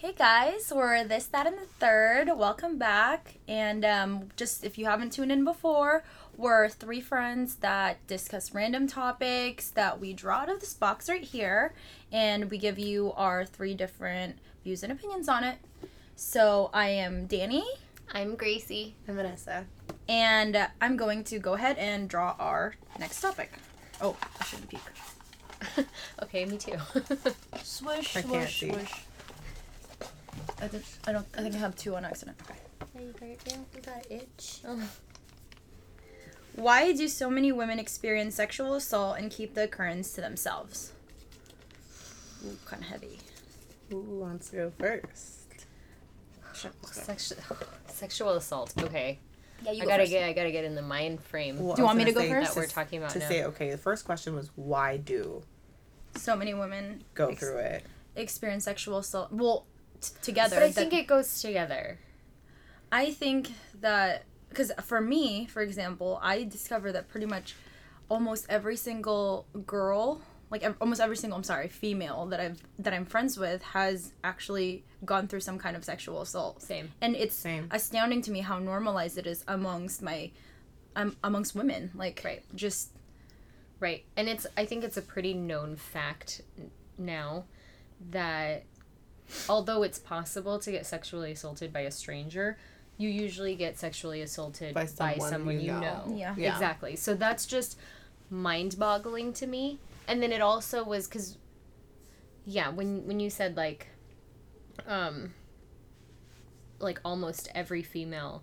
Hey guys, we're this, that, and the third. Welcome back. And um, just if you haven't tuned in before, we're three friends that discuss random topics that we draw out of this box right here, and we give you our three different views and opinions on it. So I am Danny, I'm Gracie. I'm Vanessa. and uh, I'm going to go ahead and draw our next topic. Oh, I shouldn't peek. okay, me too. Swish, I swish, swish. I, did, I don't. I think I have two on accident. Okay. you got an itch. Oh. Why do so many women experience sexual assault and keep the occurrence to themselves? Ooh, kind of heavy. Who wants to go first? Sexual sexual assault. Okay, Yeah, you I gotta get I gotta get in the mind frame Well, Do you want me to go first? that we're talking about To now. say okay, the first question was why do So many women go ex- through it? experience sexual assault. Well, t- together. but I think it goes together. I think that because for me, for example, I discovered that pretty much almost every single girl, like ev- almost every single, I'm sorry, female that I've that I'm friends with has actually gone through some kind of sexual assault. Same. and it's Same. astounding to me how normalized it is amongst my um, amongst women like Right. just Right. And it's I think it's a pretty known fact now that although it's possible to get sexually assaulted by a stranger, you usually get sexually assaulted By by someone someone, you you, know. know. Yeah. Yeah. Exactly. So that's just mind-boggling to me. And then it also was cuz yeah, when when you said like um like almost every female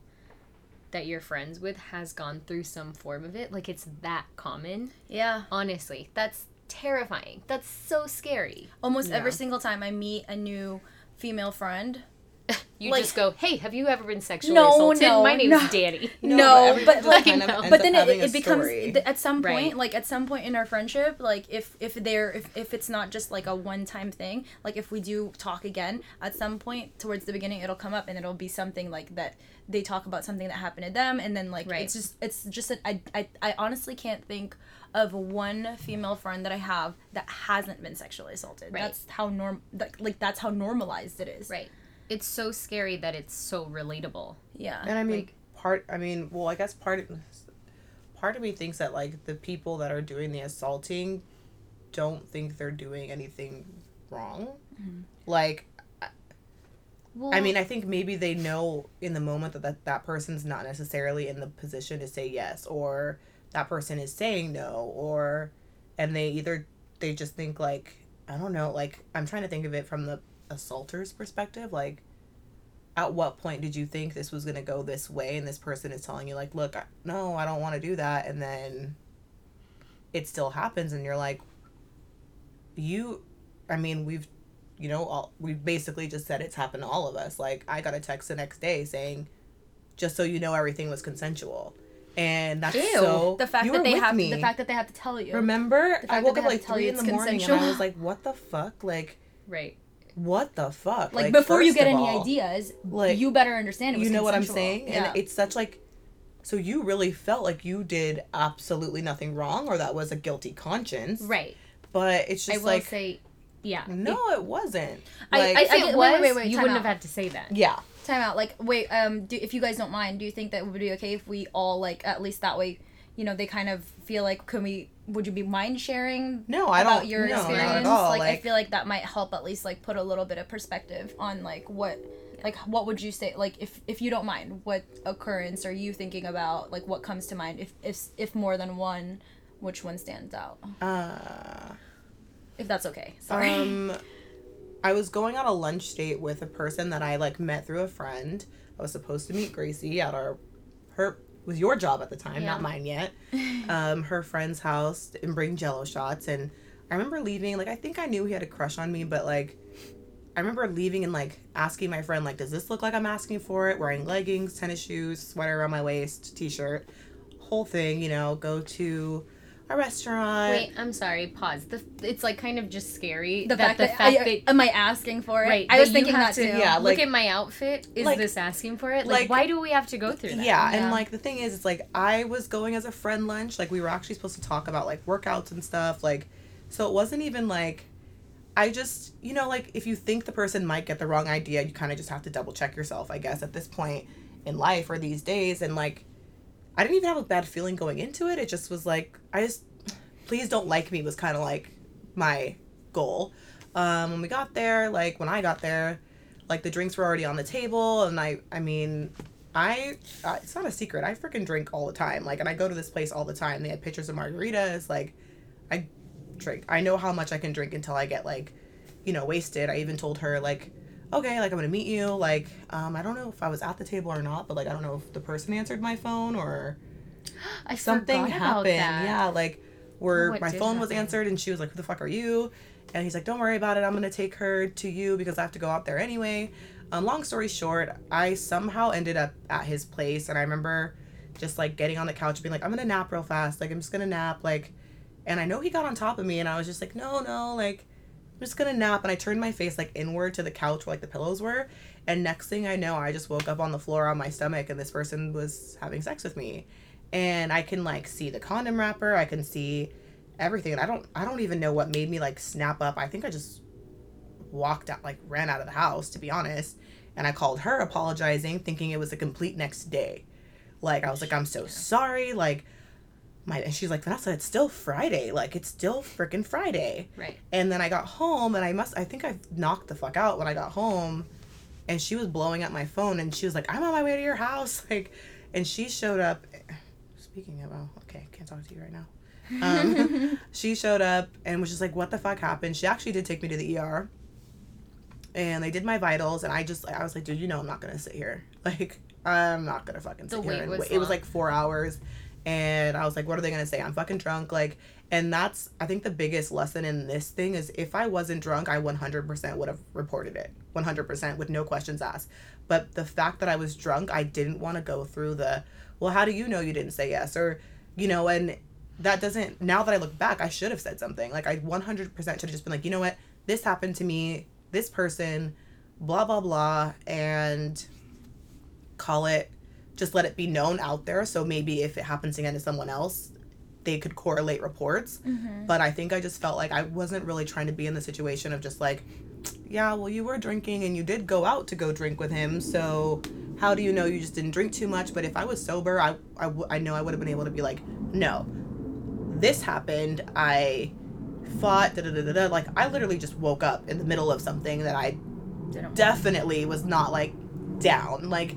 that you're friends with has gone through some form of it, like it's that common. yeah Honestly, that's terrifying. That's so scary. almost every single time i meet a new female friend You Like- just go, "Hey, have you ever been sexually No, assaulted? no, My name's no. Danny." No, everyone but just like- kind of but but then it, it becomes th- at some point Right. like at some point in our friendship like if if they're if, if it's not just like a one time thing like if we do talk again at some point towards the beginning it'll come up and it'll be something like that they talk about something that happened to them and then like Right. it's just it's just an, I, I i honestly can't think of one female friend that i have that hasn't been sexually assaulted Right. that's how norm that, like that's how normalized it is Right. It's so scary that it's so relatable. yeah And I mean, Like- part. I mean, well, I guess part of part of me thinks that like the people that are doing the assaulting don't think they're doing anything wrong. Mm-hmm. Like, Well, I mean, I think maybe they know in the moment that, that that person's not necessarily in the position to say yes, or that person is saying no, or and they either they just think like I don't know, like I'm trying to think of it from the assaulter's perspective, like at what point did you think this was gonna go this way, and this person is telling you like, look, I, no, I don't want to do that, and then it still happens, and you're like, you, I mean, we've you know, all, we basically just said it's happened to all of us. Like, I got a text the next day saying, just so you know, everything was consensual. And that's Ew. so. the fact you that were they with have me. the fact that they have to tell you Remember, I woke up like three in the it's morning and. I was like, what the fuck? Like, right. what the fuck? like, before you get any all, ideas like, you better understand it was you know what I'm saying? yeah. And it's such like. So you really felt like you did absolutely nothing wrong, or that was a guilty conscience. Right. But it's just I just will like, say, yeah. no, it wasn't. I- Like, I- If it get- was, wait, wait, wait, you wouldn't out. have had to say that. yeah. Time out like wait um do, if you guys don't mind do you think that would be okay if we all like at least that way you know they kind of feel like can we would you be mind sharing No, I about don't. your no, experience not at all. like, i feel like that might help at least like put a little bit of perspective on like what like what would you say like if if you don't mind what occurrence are you thinking about like what comes to mind if if if more than one which one stands out uh, if that's okay sorry Um, I was going on a lunch date with a person that I like met through a friend. I was supposed to meet Gracie at our her was your job at the time, Yeah. not mine yet. Um, her friend's house and bring Jello shots, and I remember leaving. Like I think I knew he had a crush on me, but like I remember leaving and like asking my friend like, "Does this look like I'm asking for it?" Wearing leggings, tennis shoes, sweater around my waist, t-shirt, whole thing. You know, go to a restaurant. Wait, I'm sorry. Pause. The, it's like kind of just scary the that fact the that, fact I- that am i asking for it Right, i was thinking have that to- too yeah, look at my outfit. Is like- this asking for it? Like, like- why do we have to go through that? Yeah, Yeah. and like the thing is, it's like I was going as a friend lunch. Like we were actually supposed to talk about like workouts and stuff. Like, so it wasn't even like I just, you know, like if you think the person might get the wrong idea, you kind of just have to double check yourself, I guess, at this point in life or these days. And like, I didn't even have a bad feeling going into it. It just was like, I just, please don't like me was kind of like my goal. Um, when we got there, like when I got there, like the drinks were already on the table, and I, I mean, I, uh, it's not a secret. I freaking drink all the time. Like, and I go to this place all the time. They had pictures of margaritas. Like, I drink. I know how much I can drink until I get like, you know, wasted. I even told her like, okay, like I'm gonna meet you. Like, um, I don't know if I was at the table or not, but like I don't know if the person answered my phone or I something happened. Yeah, like where What my phone was answered and she was like, "Who the fuck are you?" And he's like, "Don't worry about it. I'm gonna take her to you because I have to go out there anyway." Um, long story short, I somehow ended up at his place, and I remember just like getting on the couch, being like, "I'm gonna nap real fast. Like I'm just gonna nap." Like, and I know he got on top of me, and I was just like, "No, no, like." I'm just gonna nap and I turned my face like inward to the couch where like the pillows were and next thing I know I just woke up on the floor on my stomach and this person was having sex with me. And I can like see the condom wrapper I can see everything and I don't I don't even know what made me like snap up. I think I just walked out like ran out of the house to be honest and I called her apologizing thinking it was a complete next day. Like I was like I'm so sorry like my and she's like Vanessa it's still Friday like it's still freaking Friday Right. and then I got home and I must I think I knocked the fuck out when I got home and she was blowing up my phone and she was like, I'm on my way to your house. Like and she showed up speaking of oh, okay, can't talk to you right now. Um, she showed up and was just like, What the fuck happened? She actually did take me to the ER. And they did my vitals and I just I was like, dude, you know I'm not gonna sit here. Like, I'm not gonna fucking sit The here wait and was wait. It was like four hours and I was like, what are they gonna say? I'm fucking drunk. Like, and that's I think the biggest lesson in this thing is if I wasn't drunk, I 100% would have reported it, 100% with no questions asked. But the fact that I was drunk, I didn't want to go through the, well, how do you know you didn't say yes, or, you know, and that doesn't. Now that I look back, I should have said something. Like I 100% should have just been like, you know what, this happened to me, this person, blah blah blah, and call it just let it be known out there. So maybe if it happens again to someone else they could correlate reports. Mm-hmm. But i think i just felt like i wasn't really trying to be in the situation of just like yeah well you were drinking and you did go out to go drink with him. So how do you know you just didn't drink too much? But if i was sober i, I, w- I know i would have been able to be like no this happened. I fought da, da, da, da, da. like i literally just woke up in the middle of something that i Didn't definitely was not like down. Like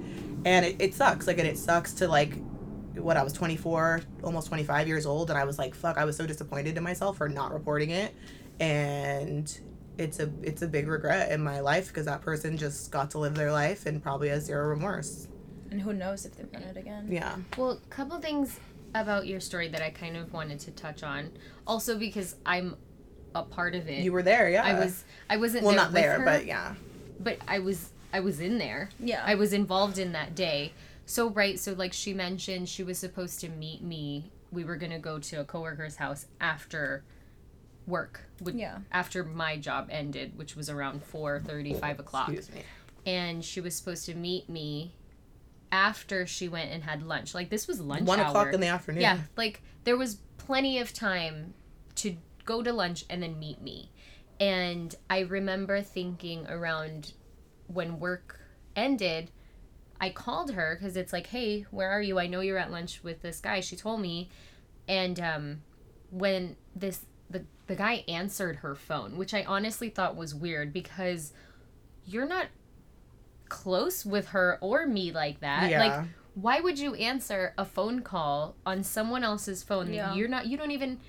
and it, it sucks like and it sucks to like what i was 24 almost 25 years old and i was like fuck i was so disappointed in myself for not reporting it and it's a it's a big regret in my life because that person just got to live their life and probably has zero remorse And who knows if they've done it again. yeah Well, a couple things about your story that I kind of wanted to touch on. Also because I'm a part of it. you were there yeah I was I wasn't well there not with there her, but yeah but I was I was in there. Yeah. I was involved in that day. So right, so like she mentioned she was supposed to meet me. We were going to go to a coworker's house after work. Would, Yeah. After my job ended, which was around 4:30, 5 o'clock. excuse me And she was supposed to meet me after she went and had lunch. Like this was lunch one hour. o'clock in the afternoon Yeah, like there was plenty of time to go to lunch and then meet me. And I remember thinking around when work ended, I called her because it's like, hey, where are you? I know you're at lunch with this guy. She told me. And um, when this the the guy answered her phone, which I honestly thought was weird because you're not close with her or me like that. Yeah. Like why would you answer a phone call on someone else's phone Yeah. you're not you don't even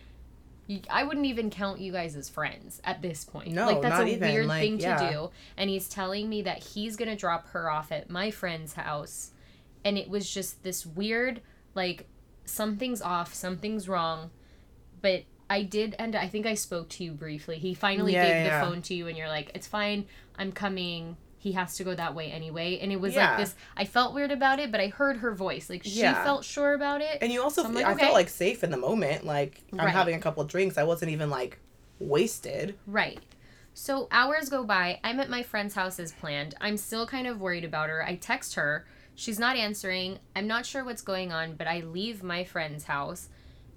you, I wouldn't even count you guys as friends at this point. No, like that's not a even, weird like, thing to yeah. do. And he's telling me that he's gonna drop her off at my friend's house, and it was just this weird like something's off, something's wrong, but I did, end I think I spoke to you briefly. He finally Yeah, gave yeah, the phone to you, and you're like, "It's fine, I'm coming." He has to go that way anyway, and it was Yeah. like this. I felt weird about it, but I heard her voice. Like she Yeah. felt sure about it. And you also, So like, I okay. felt like safe in the moment. Like I'm Right. having a couple of drinks. I wasn't even like wasted. Right. So hours go by. I'm at my friend's house as planned. I'm still kind of worried about her. I text her. She's not answering. I'm not sure what's going on, but I leave my friend's house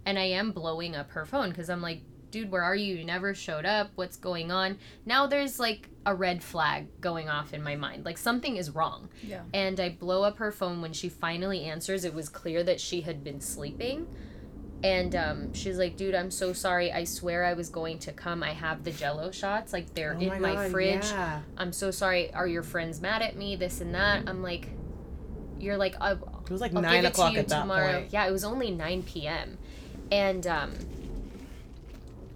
and I am blowing up her phone because I'm like, dude, where are you? You never showed up. What's going on? Now there's like a red flag going off in my mind. Like something is wrong. Yeah. And I blow up her phone when she finally answers. It was clear that she had been sleeping. And um, she's like, dude, I'm so sorry. I swear I was going to come. I have the jello shots. Like, they're Oh in my, God, fridge. yeah. I'm so sorry. Are your friends mad at me? This and that. I'm like, you're like, I, It was like I'll nine o'clock to you at that tomorrow. point. Yeah, it was only 9 p.m. And um,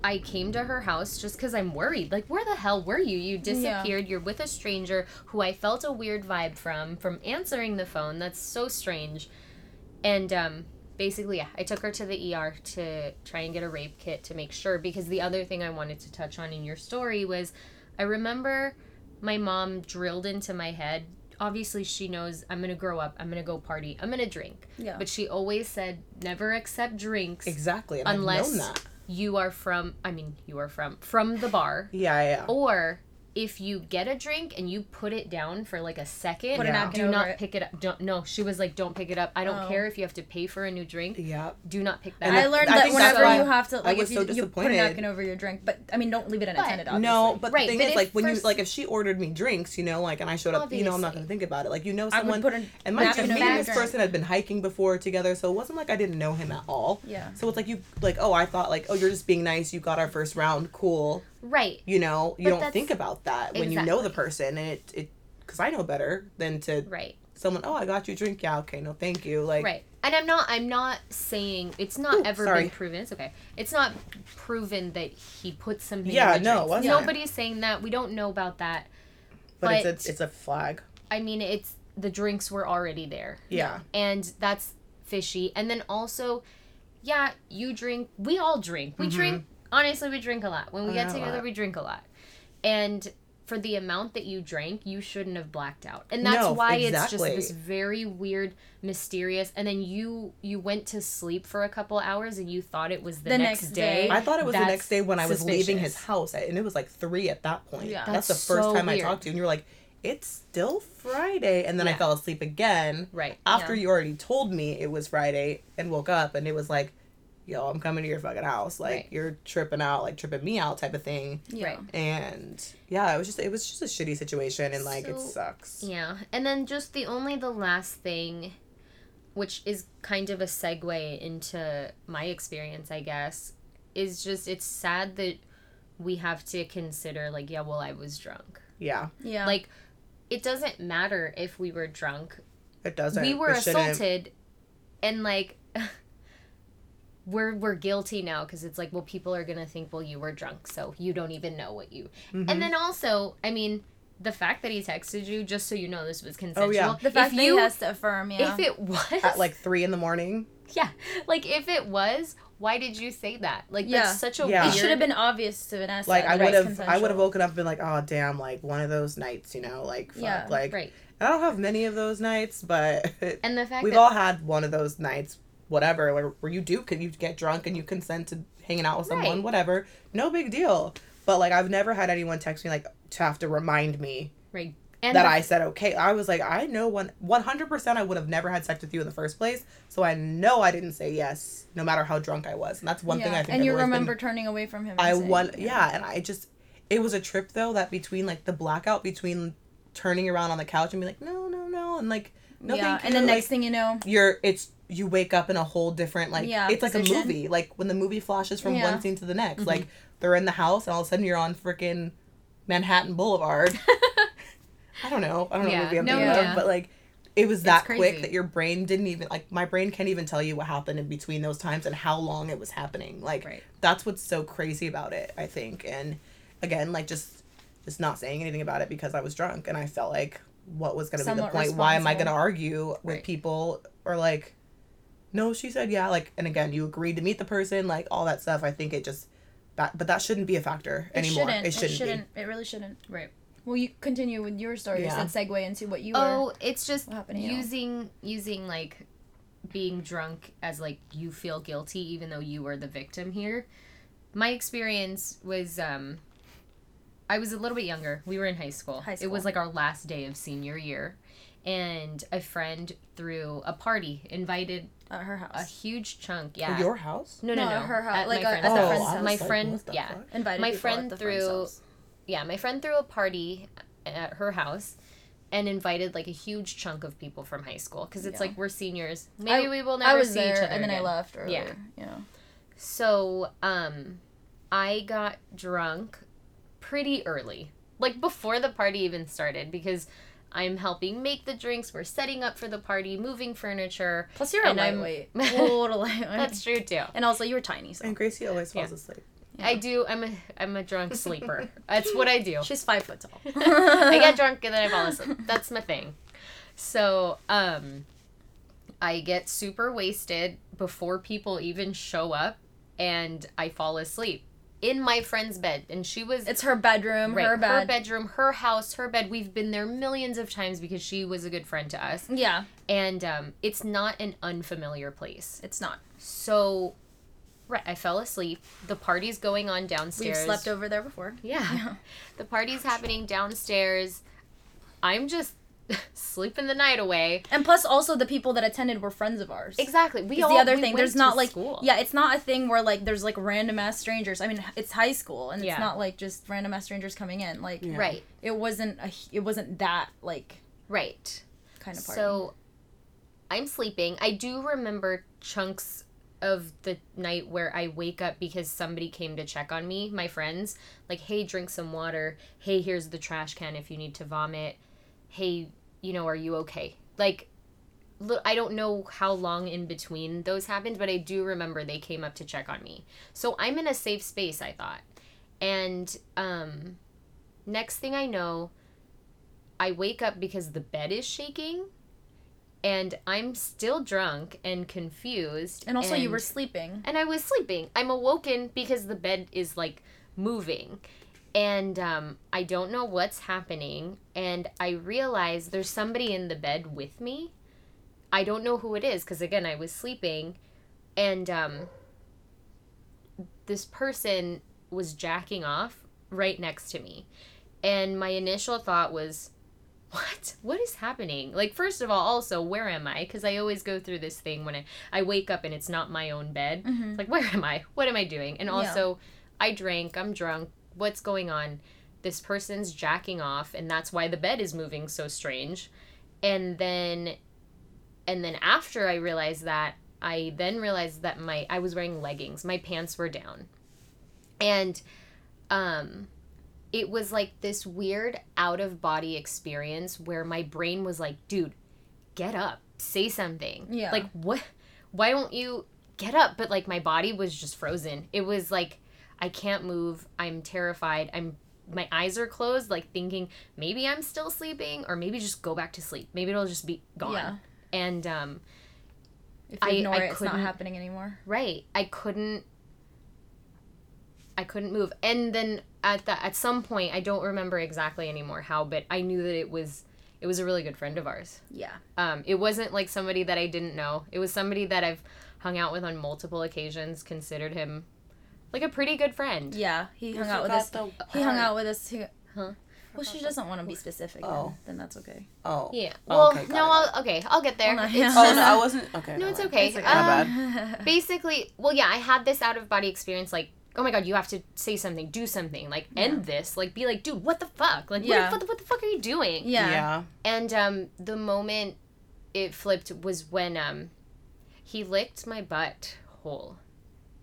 I came to her house just because I'm worried. Like, where the hell were you? You disappeared. You're with a stranger who I felt a weird vibe from, from answering the phone. That's so strange. And um, basically, yeah, I took her to the ER to try and get a rape kit to make sure. Because the other thing I wanted to touch on in your story was I remember my mom drilled into my head. Obviously, she knows I'm going to grow up, I'm going to go party, I'm going to drink. Yeah. But she always said, never accept drinks Exactly. And unless I've known that. You are from, I mean, you are from, from the bar. Yeah, yeah. Or if you get a drink and you put it down for like a second, Put a do not it. pick it up. Don't, no, she was like, don't pick it up. I don't Oh. care if you have to pay for a new drink. Yeah. Do not pick that And up. I learned I that think whenever you have to, I like, was if you, so you put a napkin over your drink, but I mean, don't leave it But- unattended. Obviously. No, but Right, the thing but is, like, when you like, if she ordered me drinks, you know, like, and I showed up, you know, I'm not gonna think about it. Like, you know, I someone, would put a and my napkin me and your this person had been hiking before together, so it wasn't like I didn't know him at all. Yeah. So it's like you, like, oh, I thought like, oh, you're just being nice. You got our first round, cool. Right. You know, you But don't think about that when you know the person, and it, it, because I know better than to Right. someone. Oh, I got you a drink. Yeah, okay, no, thank you. Like, Right. And I'm not I'm not saying it's not Ooh, ever sorry. been proven. It's okay. It's not proven that he put something Yeah, no, wasn't. Nobody's saying that. We don't know about that. but, But- it's a, it's a flag. I mean, it's the drinks were already there. Yeah. And that's fishy. And then also, yeah, you drink. We all drink. We Mhm. drink. Honestly, we drink a lot. When we get together, we drink a lot. And for the amount that you drank, you shouldn't have blacked out. And that's No, why it's just this very weird, mysterious. And then you you went to sleep for a couple hours and you thought it was the, The next, next day. day. I thought it was the next day when I was leaving his house, and it was like three at that point. Yeah. that's, That's the first so time I talked to you, and you were like, "It's still Friday," and then I fell asleep again Right. after Yeah. you already told me it was Friday, and woke up, and it was like, "Yo, I'm coming to your fucking house. Like Right. you're tripping out, like tripping me out, type of thing." Yeah. Right. And yeah, it was just it was just a shitty situation, and like it sucks. Yeah, and then just the only the last thing, which is kind of a segue into my experience, I guess, is just it's sad that we have to consider like, yeah, well, I was drunk. Yeah, Yeah. Like, it doesn't matter if we were drunk. it doesn't. we were it shouldn't- assaulted, and like. We're, we're guilty now because it's like well people are gonna think well you were drunk so you don't even know what you Mhm. and then also I mean the fact that he texted you just so you know this was consensual Oh, yeah. the fact if that you he has to affirm, yeah. if it was at like three in the morning. yeah like if it was why did you say that like Yeah. that's such a Yeah. it should have been obvious to Vanessa. Like I would have, I would have woken up and been like, "Oh damn!" Like one of those nights, you know, like fuck, Yeah. like right I don't have many of those nights, but and the fact we've that all had one of those nights, whatever, where, where you do can you get drunk and you consent to hanging out with someone, Right. whatever, no big deal. But like I've never had anyone text me like to have to remind me right and that the- I said okay. I was like, I know one one hundred percent I would have never had sex with you in the first place, so I know I didn't say yes, no matter how drunk I was, and that's one thing I think. And I've you always been- remember turning away from him. I saying, won, yeah, and I just, it was a trip though that between like the blackout between turning around on the couch and be like, no, no, no, and like, no, yeah. And the next thing you know, you're, it's you wake up in a whole different like, Yeah, it's like a movie, like when the movie flashes from Yeah. one scene to the next, Mhm. like they're in the house and all of a sudden you're on freaking Manhattan Boulevard. I don't know, I don't know Yeah, what movie I'm no, thinking of, but like. It was that quick that your brain didn't even like my brain can't even tell you what happened in between those times and how long it was happening. Like Right. that's what's so crazy about it i think and again like just just not saying anything about it because i was drunk and i felt like what was going to be the point why am i going to argue with Right. people or like no she said yeah like and again you agreed to meet the person like all that stuff i think it just that but that shouldn't be a factor it anymore shouldn't. it shouldn't, it shouldn't. It really shouldn't. right Well, you continue with your story. Yeah. You said segue into what you were. oh it's just What happened to using using like being drunk as like you feel guilty even though you were the victim here my experience was um I was a little bit younger. We were in high school. High school. It was like our last day of senior year. And a friend threw a party, invited At her house. a huge chunk. For Yeah. Your house? no, no, No, no. her house- At like my a- friend's at the house. friend's house. My like, friend, what yeah. fuck? Invited my friend at the friend's threw- house. Yeah, my friend threw a party at her house and invited like a huge chunk of people from high school because it's Yeah. like we're seniors. Maybe I- we will never I was see there, each other and then I left earlier. Yeah. Yeah. So, um, I got drunk pretty early, like before the party even started, because I'm helping make the drinks. We're setting up for the party, moving furniture. Plus, you're a And I'm- lightweight. Total. That's true too. And also, you were tiny, so And Gracie always falls Yeah. asleep. Yeah. I do. I'm a I'm a drunk sleeper. That's what I do. she's five foot tall. I get drunk and then I fall asleep. That's my thing. So, um, I get super wasted before people even show up, and I fall asleep in my friend's bed. And she was It's her bedroom, right, her bed. bedroom, her house, her bed. We've been there millions of times because she was a good friend to us, Yeah, and um, it's not an unfamiliar place. it's not. So, right, I fell asleep. The party's going on downstairs. We've slept over there before. Yeah. The party's happening downstairs. I'm just sleeping the night away. And plus, also the people that attended were friends of ours. Exactly. We all the other we thing. went There's not like school. yeah, it's not a thing where like there's like random ass strangers. I mean, it's high school, and Yeah. it's not like just random ass strangers coming in. Like Yeah. Right. it wasn't a it wasn't that like Right. kind of party. So I'm sleeping. I do remember chunks of the night where I wake up because somebody came to check on me, my friends. Like, hey, drink some water. Hey, here's the trash can if you need to vomit. Hey, you know, are you okay? Like, look, I don't know how long in between those happened, but I do remember they came up to check on me. So I'm in a safe space, I thought. And um, next thing I know, I wake up because the bed is shaking and I'm still drunk and confused. and also you were sleeping. and I was sleeping. I'm awoken because the bed is like moving. And um, I don't know what's happening. And I realize there's somebody in the bed with me. I don't know who it is because, again, I was sleeping. And um, this person was jacking off right next to me. And my initial thought was, what? What is happening? Like, first of all, also, where am I? Because I always go through this thing when I, I wake up and it's not my own bed. Mhm. Like, where am I? What am I doing? And Yeah. also, I drank, I'm drunk. What's going on? This person's jacking off, and that's why the bed is moving so strange. And then, and then after I realized that, I then realized that my I was wearing leggings. My pants were down, and um, it was like this weird out of body experience where my brain was like, "Dude, get up, say something." Yeah. Like what? Why don't you get up? But like my body was just frozen. It was like I can't move. I'm terrified. I'm my eyes are closed, like thinking maybe I'm still sleeping, or maybe just go back to sleep. Maybe it'll just be gone. Yeah. And um, If you I- ignore I it, it's not happening anymore. right, I couldn't. I couldn't move, and then at that at some point, I don't remember exactly anymore how, but I knew that it was it was a really good friend of ours. Yeah. Um, it wasn't like somebody that I didn't know. It was somebody that I've hung out with on multiple occasions. Considered him like a pretty good friend. Yeah. He hung out with us. the He hung out with us. He, Huh? Well, she doesn't want to be specific. Oh. Then, then that's okay. Oh. Yeah. Well, okay, no, I'll, okay, I'll get there. Well, no, It's yeah. Oh no, I wasn't. Okay. no, it's okay. It's okay. Um, basically, well, yeah, I had this out of body experience. Like, oh my god, you have to say something, do something, like end this, like be like, dude, what the fuck, like Yeah. what, the, what the fuck are you doing? yeah. yeah. And um, the moment it flipped was when um, he licked my butt hole.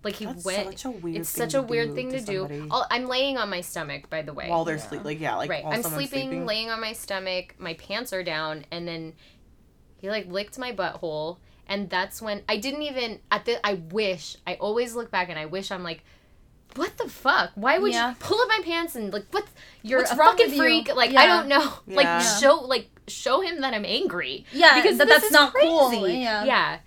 Like he That's went. such a weird. it's thing such a to weird do thing to, do. somebody Oh, I'm laying on my stomach, by the way. while they're Yeah. sleep. Like yeah, like right, while I'm someone's sleeping, laying on my stomach. My pants are down, and then he like licked my butthole, and that's when I didn't even at the. I wish I always look back and I wish I'm like. What the fuck? Why would Yeah. you pull up my pants and like what? You're What's a fucking with you? freak. Like I don't know. Like show like show him that I'm angry. Yeah, because that this that's is not cool. Yeah. Yeah.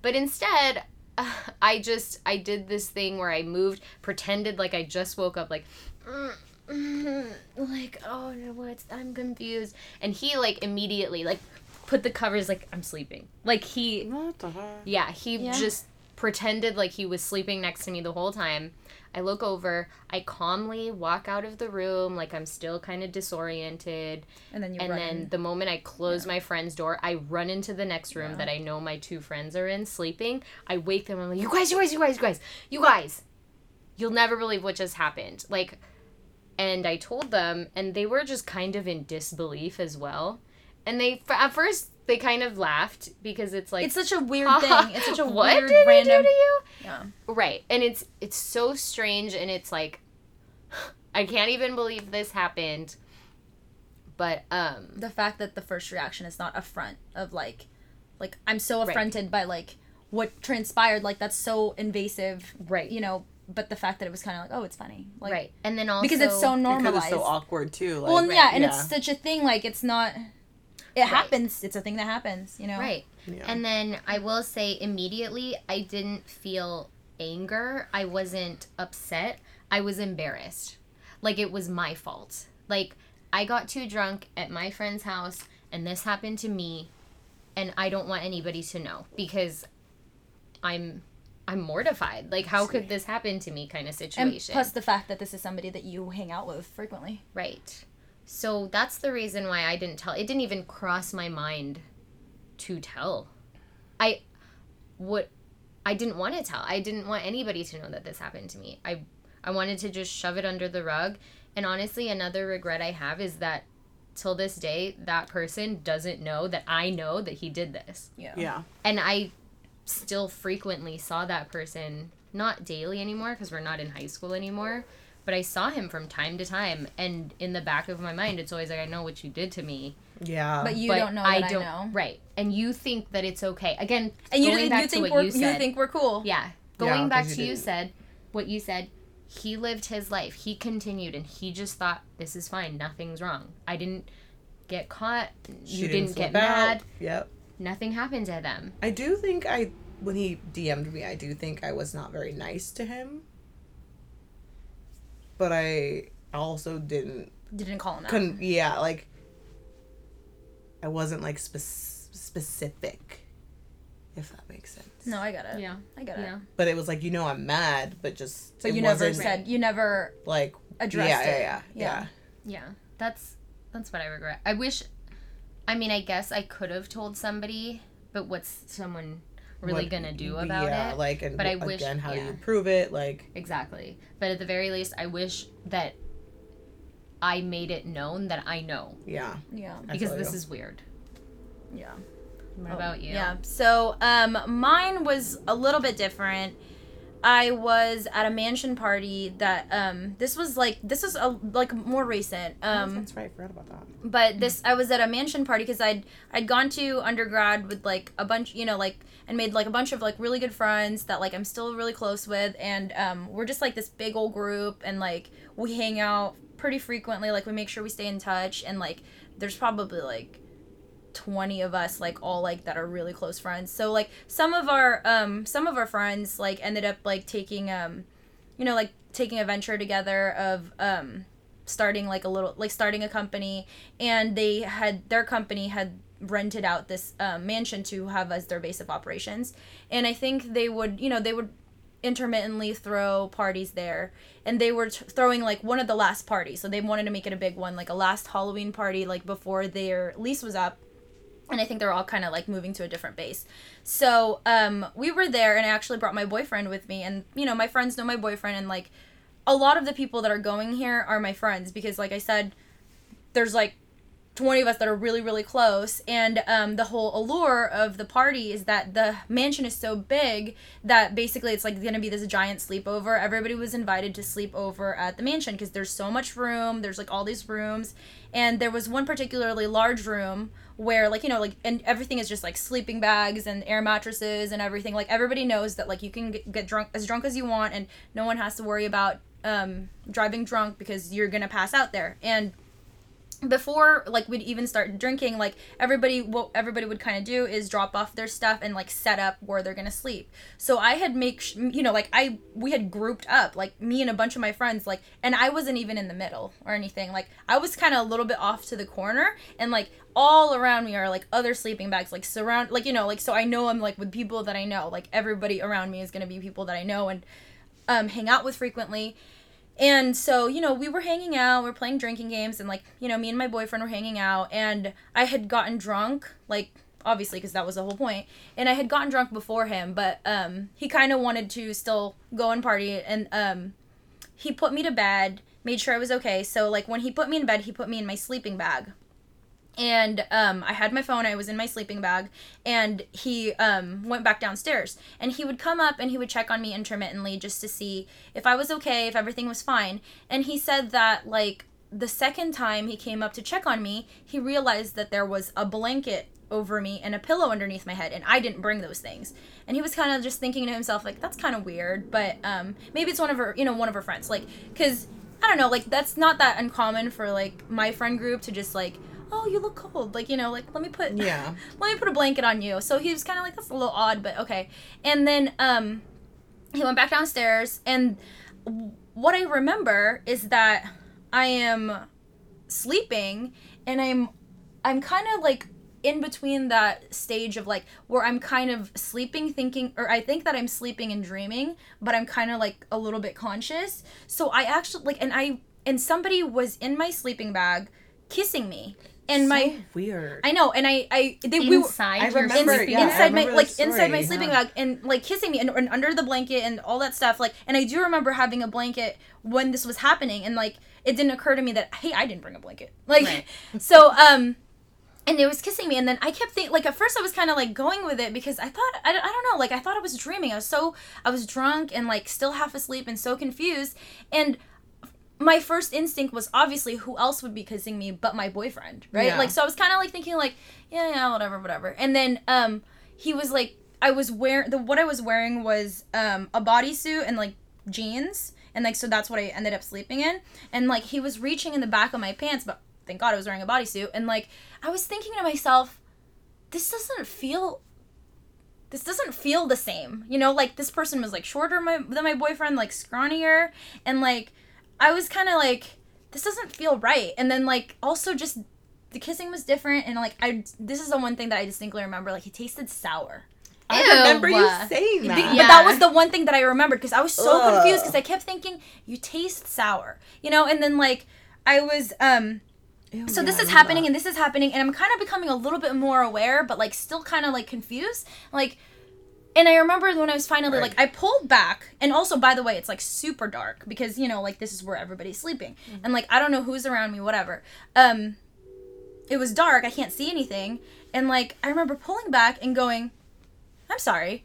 But instead, I just I did this thing where I moved, pretended like I just woke up, like, "Mm, mm," like oh no, what's I'm confused, and he like immediately like put the covers like I'm sleeping, like he What the heck? yeah he Yeah. just pretended like he was sleeping next to me the whole time. I look over, I calmly walk out of the room like I'm still kind of disoriented. And then you and then in. the moment I close my friend's door, I run into the next room Yeah. that I know my two friends are in sleeping. I wake them. I'm like, you guys, you guys, you guys, you guys, you guys. You'll never believe what just happened. Like, and I told them, and they were just kind of in disbelief as well. And they, at first, they kind of laughed because it's like it's such a weird thing. It's such a what weird did he random. do to you? Yeah. Right. And it's it's so strange and it's like I can't even believe this happened. But um The fact that the first reaction is not affront of like, like I'm so Right. affronted by like what transpired. Like that's so invasive. Right. You know. But the fact that it was kind of like, oh, it's funny. Like, right. And then also Because it's so Because normalized. it's so awkward too. Like, well, and yeah, and yeah. it's such a thing. Like it's not. It happens. It's a thing that happens. You know. Right. Yeah. And then I will say immediately I didn't feel anger. I wasn't upset. I was embarrassed. Like it was my fault. Like I got too drunk at my friend's house and this happened to me and I don't want anybody to know because I'm I'm mortified. Like how could this happen to me kind of And situation. plus the fact that this is somebody that you hang out with frequently. Right. So that's the reason why I didn't tell. It didn't even cross my mind to tell. I would I didn't want to tell. I didn't want anybody to know that this happened to me. I I wanted to just shove it under the rug. And honestly, another regret I have is that till this day that person doesn't know that I know that he did this. Yeah. yeah. And I still frequently saw that person not daily anymore because we're not in high school anymore but i saw him from time to time and in the back of my mind it's always like i know what you did to me Yeah. But you but don't know that I, don't know. right and you think that it's okay again And you, going you back to think what we're you you, think we're cool. yeah going Yeah, back 'cause to you you didn't. said what you said he lived his life he continued and he just thought this is fine nothing's wrong i didn't get caught She you didn't, get flip out. mad Yep. nothing happened to them I do think I when he DM'd me, I do think I was not very nice to him. But I also didn't Didn't call him out. couldn't yeah, like I wasn't like spec- specific if that makes sense. No, I got it. yeah I got it. yeah But it was like you know I'm mad, but just But it you never wasn't, said you never like addressed yeah, it. yeah, yeah, yeah, Yeah, that's that's what I regret. I wish I mean, I guess I could have told somebody, but what's someone really What- gonna do about yeah, it? like and But I again, wish- how do you prove it? Like Exactly. But at the very least, I wish that I made it known that I know yeah, Yeah. Because this you. is weird. Yeah. What Oh, about you? Yeah. So, um, mine was a little bit different. I was at a mansion party that um this was like this was a like more recent Oh, um that's right. I forgot about that. but this I was at a mansion party because I'd I'd gone to undergrad with like a bunch you know like and made like a bunch of like really good friends that like I'm still really close with and um we're just like this big old group and like we hang out pretty frequently like we make sure we stay in touch and like there's probably like 20 of us like all like that are really close friends. So like some of our um some of our friends like ended up like taking um you know like taking a venture together of um starting like a little like starting a company. And they had their company had rented out this um, mansion to have as their base of operations. And i think they would you know they would intermittently throw parties there. And they were t- throwing like one of the last parties. So they wanted to make it a big one like a last halloween party like before their lease was up and I think they're all kind of like moving to a different base. So um, we were there, and I actually brought my boyfriend with me, and you know my friends know my boyfriend, and like a lot of the people that are going here are my friends because, like I said, there's like 20 of us that are really really close and um, the whole allure of the party is that the mansion is so big that basically it's like gonna be this giant sleepover everybody was invited to sleep over at the mansion because there's so much room there's like all these rooms and there was one particularly large room where like you know like and everything is just like sleeping bags and air mattresses and everything. Like everybody knows that like you can get, drunk as drunk as you want and no one has to worry about um, driving drunk because you're gonna pass out there. And before like we'd even start drinking like everybody what everybody would kind of do is drop off their stuff and like set up where they're gonna sleep. So i had make sh- you know like i we had grouped up like me and a bunch of my friends like and i wasn't even in the middle or anything. Like i was kind of a little bit off to the corner and like all around me are like other sleeping bags like surround like you know like so i know i'm like with people that i know. Like everybody around me is gonna be people that i know and um hang out with frequently and so, you know, we were hanging out, we are playing drinking games, and like, you know, me and my boyfriend were hanging out, and I had gotten drunk, like, obviously, because that was the whole point. And I had gotten drunk before him, but um, he kind of wanted to still go and party, and um, he put me to bed, made sure I was okay. So, like, when he put me in bed, he put me in my sleeping bag and um, I had my phone. I was in my sleeping bag, and he um, went back downstairs. And he would come up and he would check on me intermittently just to see if I was okay, if everything was fine. And he said that like the second time he came up to check on me, he realized that there was a blanket over me and a pillow underneath my head, and I didn't bring those things. And he was kind of just thinking to himself like, that's kind of weird, but um, maybe it's one of her, you know, one of her friends, like, cause I don't know, like that's not that uncommon for like my friend group to just like oh you look cold. Like you know like let me put yeah. let me put a blanket on you. So he was kind of like that's a little odd but okay. And then um he went back downstairs and what i remember is that i am sleeping and i'm i'm kind of like in between that stage of like where I'm kind of sleeping, thinking, or I think that I'm sleeping and dreaming, but I'm kind of like a little bit conscious. So I actually like, and I, and somebody was in my sleeping bag kissing me and so my weird. I know, and I I they inside we were, I remember, sleeping yeah, I inside my like the inside my sleeping yeah. bag and like kissing me and, and under the blanket and all that stuff like and I do remember having a blanket when this was happening and like it didn't occur to me that hey I didn't bring a blanket like Right. so um and it was kissing me and then i kept thinking like at first i was kind of like going with it because i thought I, I don't know like i thought i was dreaming i was so i was drunk and like still half asleep and so confused and my first instinct was obviously who else would be kissing me but my boyfriend right? Yeah. like so i was kind of like thinking like yeah yeah whatever whatever. And then um he was like i was wearing the what i was wearing was um a bodysuit and like jeans and like so that's what i ended up sleeping in. And like he was reaching in the back of my pants but thank god i was wearing a bodysuit. And like i was thinking to myself this doesn't feel this doesn't feel the same. You know like this person was like shorter my, than my boyfriend like scrawnier. And like i was kind of like this doesn't feel right and then like also just the kissing was different and like i this is the one thing that i distinctly remember like it tasted sour I Ew. remember you saying The- that. but Yeah. that was the one thing that i remembered because i was so Ugh. confused because i kept thinking you taste sour you know and then like i was um Ew, so yeah, this is happening that. and this is happening and i'm kind of becoming a little bit more aware but like still kind of like confused like and i remember when i was finally Right. like i pulled back and also by the way it's like super dark because you know like this is where everybody's sleeping. And like i don't know who's around me whatever. Um it was dark i can't see anything. And like i remember pulling back and going i'm sorry.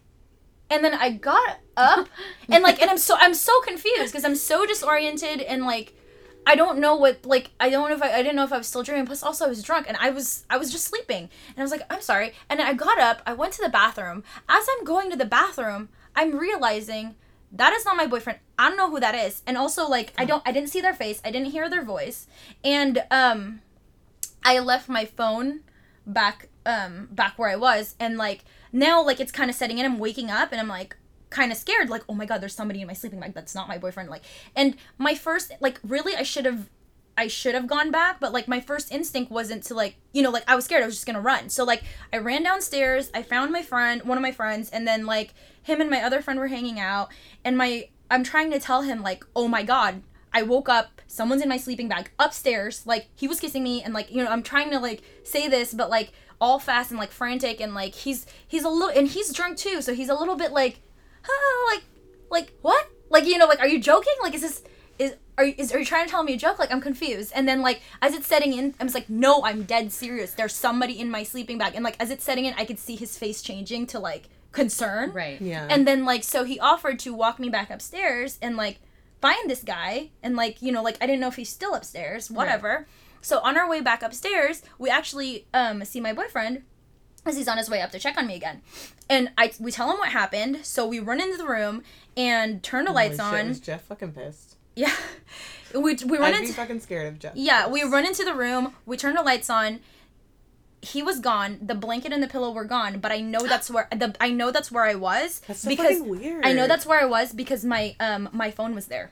And then i got up and like and i'm so i'm so confused because i'm so disoriented and like I don't know what like I don't know if I, I didn't know if I was still dreaming. Plus, also I was drunk and I was I was just sleeping. And I was like, I'm sorry. And I got up. I went to the bathroom. As I'm going to the bathroom, I'm realizing that is not my boyfriend. I don't know who that is. And also like I don't I didn't see their face. I didn't hear their voice. And um, I left my phone back um back where I was. And like now like it's kind of setting in. I'm waking up and I'm like kind of scared like oh my god there's somebody in my sleeping bag that's not my boyfriend like and my first like really i should have i should have gone back but like my first instinct wasn't to like you know like i was scared i was just gonna run. So like i ran downstairs i found my friend one of my friends and then like him and my other friend were hanging out and my i'm trying to tell him like oh my god I woke up, someone's in my sleeping bag upstairs, like he was kissing me and like, you know, I'm trying to like say this but like all fast and like frantic and like he's he's a little and he's drunk too, so he's a little bit like oh, like like what? Like you know, like are you joking? Like is this is are you, is are you trying to tell me a joke? Like I'm confused. And then like as it's setting in, I was like, no, I'm dead serious. There's somebody in my sleeping bag. And like as it's setting in, I could see his face changing to like concern. Right. Yeah. And then like so he offered to walk me back upstairs and like find this guy and like you know like I didn't know if he's still upstairs, whatever. So on our way back upstairs, we actually um see my boyfriend as he's on his way up to check on me again. And I we tell him what happened, so we run into the room and turn the lights shit, on. Was Jeff fucking pissed? Yeah. We we run I'd be into fucking scared of Jeff. yeah, we run into the room. We turn the lights on. He was gone. The blanket and the pillow were gone. But I know that's where the I know that's where I was That's so because fucking weird. I know that's where I was because my um my phone was there.